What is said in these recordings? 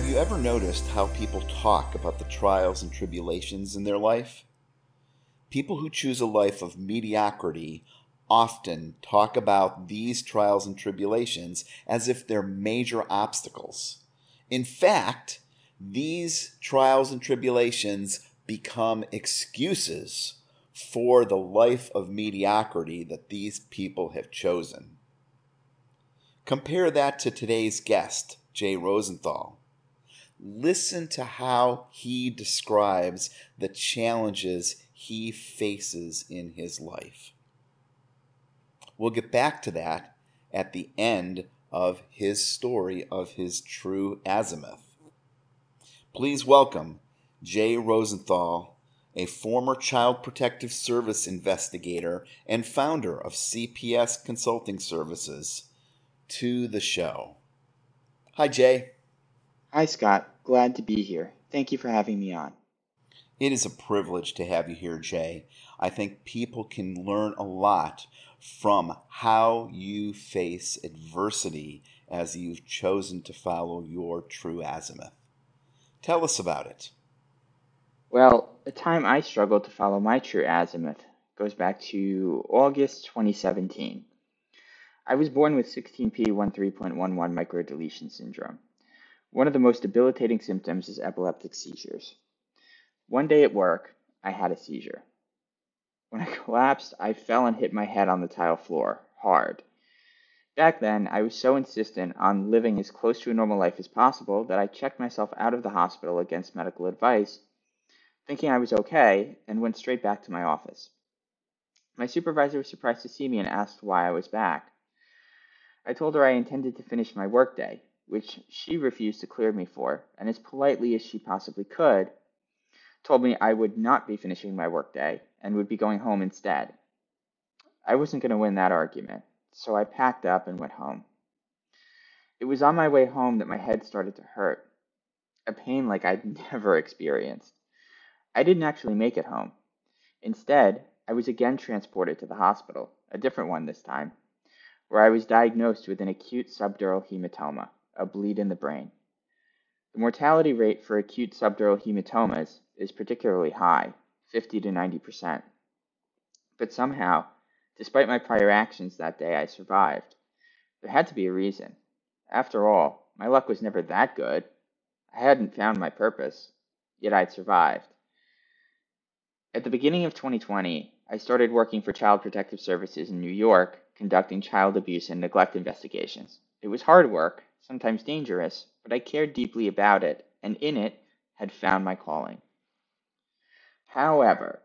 Have you ever noticed how people talk about the trials and tribulations in their life? People who choose a life of mediocrity often talk about these trials and tribulations as if they're major obstacles. In fact, these trials and tribulations become excuses for the life of mediocrity that these people have chosen. Compare that to today's guest, Jay Rosenthal. Listen to how he describes the challenges he faces in his life. We'll get back to that at the end of his story of his true azimuth. Please welcome Jay Rosenthal, a former Child Protective Service investigator and founder of CPS Consulting Services, to the show. Hi, Jay. Hi, Scott. Glad to be here. Thank you for having me on. It is a privilege to have you here, Jay. I think people can learn a lot from how you face adversity as you've chosen to follow your true azimuth. Tell us about it. Well, the time I struggled to follow my true azimuth goes back to August 2017. I was born with 16p13.11 microdeletion syndrome. One of the most debilitating symptoms is epileptic seizures. One day at work, I had a seizure. When I collapsed, I fell and hit my head on the tile floor, hard. Back then, I was so insistent on living as close to a normal life as possible that I checked myself out of the hospital against medical advice, thinking I was okay, and went straight back to my office. My supervisor was surprised to see me and asked why I was back. I told her I intended to finish my workday, which she refused to clear me for, and as politely as she possibly could, told me I would not be finishing my workday and would be going home instead. I wasn't going to win that argument, so I packed up and went home. It was on my way home that my head started to hurt, a pain like I'd never experienced. I didn't actually make it home. Instead, I was again transported to the hospital, a different one this time, where I was diagnosed with an acute subdural hematoma, a bleed in the brain. The mortality rate for acute subdural hematomas is particularly high, 50 to 90%. But somehow, despite my prior actions that day, I survived. There had to be a reason. After all, my luck was never that good. I hadn't found my purpose, yet I'd survived. At the beginning of 2020, I started working for Child Protective Services in New York, conducting child abuse and neglect investigations. It was hard work, sometimes dangerous, but I cared deeply about it, and in it had found my calling. However,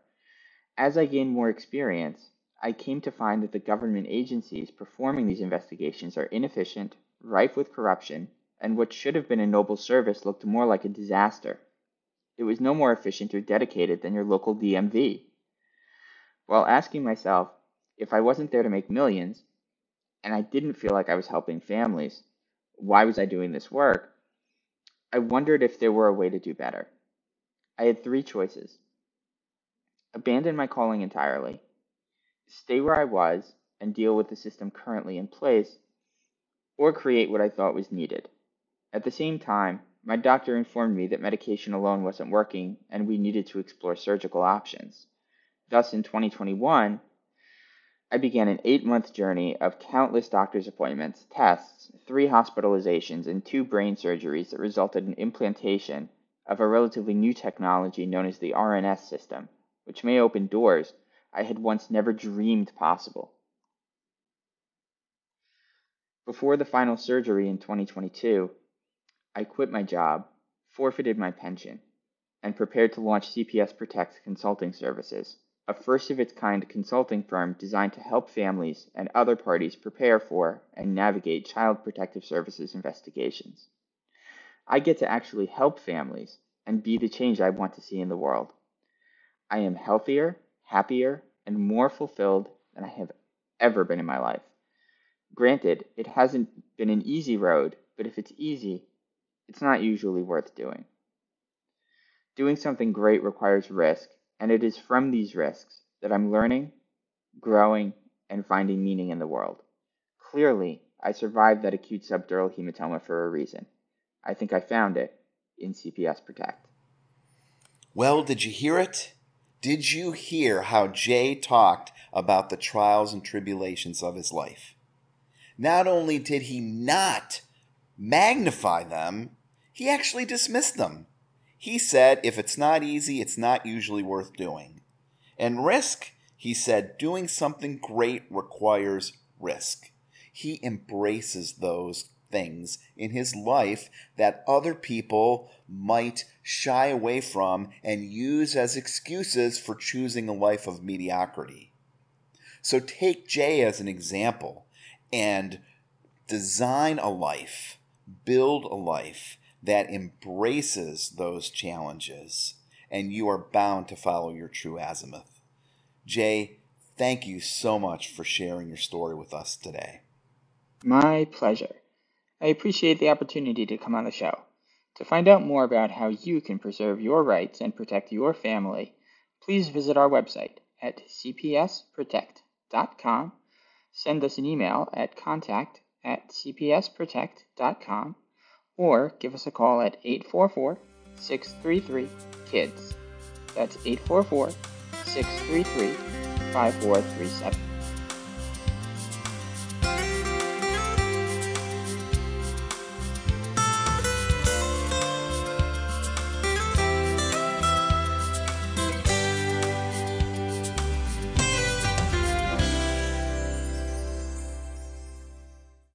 as I gained more experience, I came to find that the government agencies performing these investigations are inefficient, rife with corruption, and what should have been a noble service looked more like a disaster. It was no more efficient or dedicated than your local DMV. While asking myself if I wasn't there to make millions, and I didn't feel like I was helping families, why was I doing this work? I wondered if there were a way to do better. I had three choices abandon my calling entirely, stay where I was and deal with the system currently in place, or create what I thought was needed. At the same time, my doctor informed me that medication alone wasn't working and we needed to explore surgical options. Thus, in 2021, I began an eight month journey of countless doctor's appointments, tests, three hospitalizations, and two brain surgeries that resulted in implantation of a relatively new technology known as the RNS system, which may open doors I had once never dreamed possible. Before the final surgery in 2022, I quit my job, forfeited my pension, and prepared to launch CPS Protect Consulting Services, a first of its kind consulting firm designed to help families and other parties prepare for and navigate Child Protective Services investigations. I get to actually help families and be the change I want to see in the world. I am healthier, happier, and more fulfilled than I have ever been in my life. Granted, it hasn't been an easy road, but if it's easy, it's not usually worth doing. Doing something great requires risk, and it is from these risks that I'm learning, growing, and finding meaning in the world. Clearly, I survived that acute subdural hematoma for a reason. I think I found it, in CPS Protect. Well, did you hear it? Did you hear how Jay talked about the trials and tribulations of his life? Not only did he not magnify them, he actually dismissed them. He said, if it's not easy, it's not usually worth doing. And risk, he said, doing something great requires risk. He embraces those things in his life that other people might shy away from and use as excuses for choosing a life of mediocrity. So take Jay as an example and design a life, build a life that embraces those challenges, and you are bound to follow your true azimuth. Jay, thank you so much for sharing your story with us today. My pleasure. I appreciate the opportunity to come on the show. To find out more about how you can preserve your rights and protect your family, please visit our website at cpsprotect.com, send us an email at contact at cpsprotect.com, or give us a call at 844 633 KIDS. That's 844 633 5437.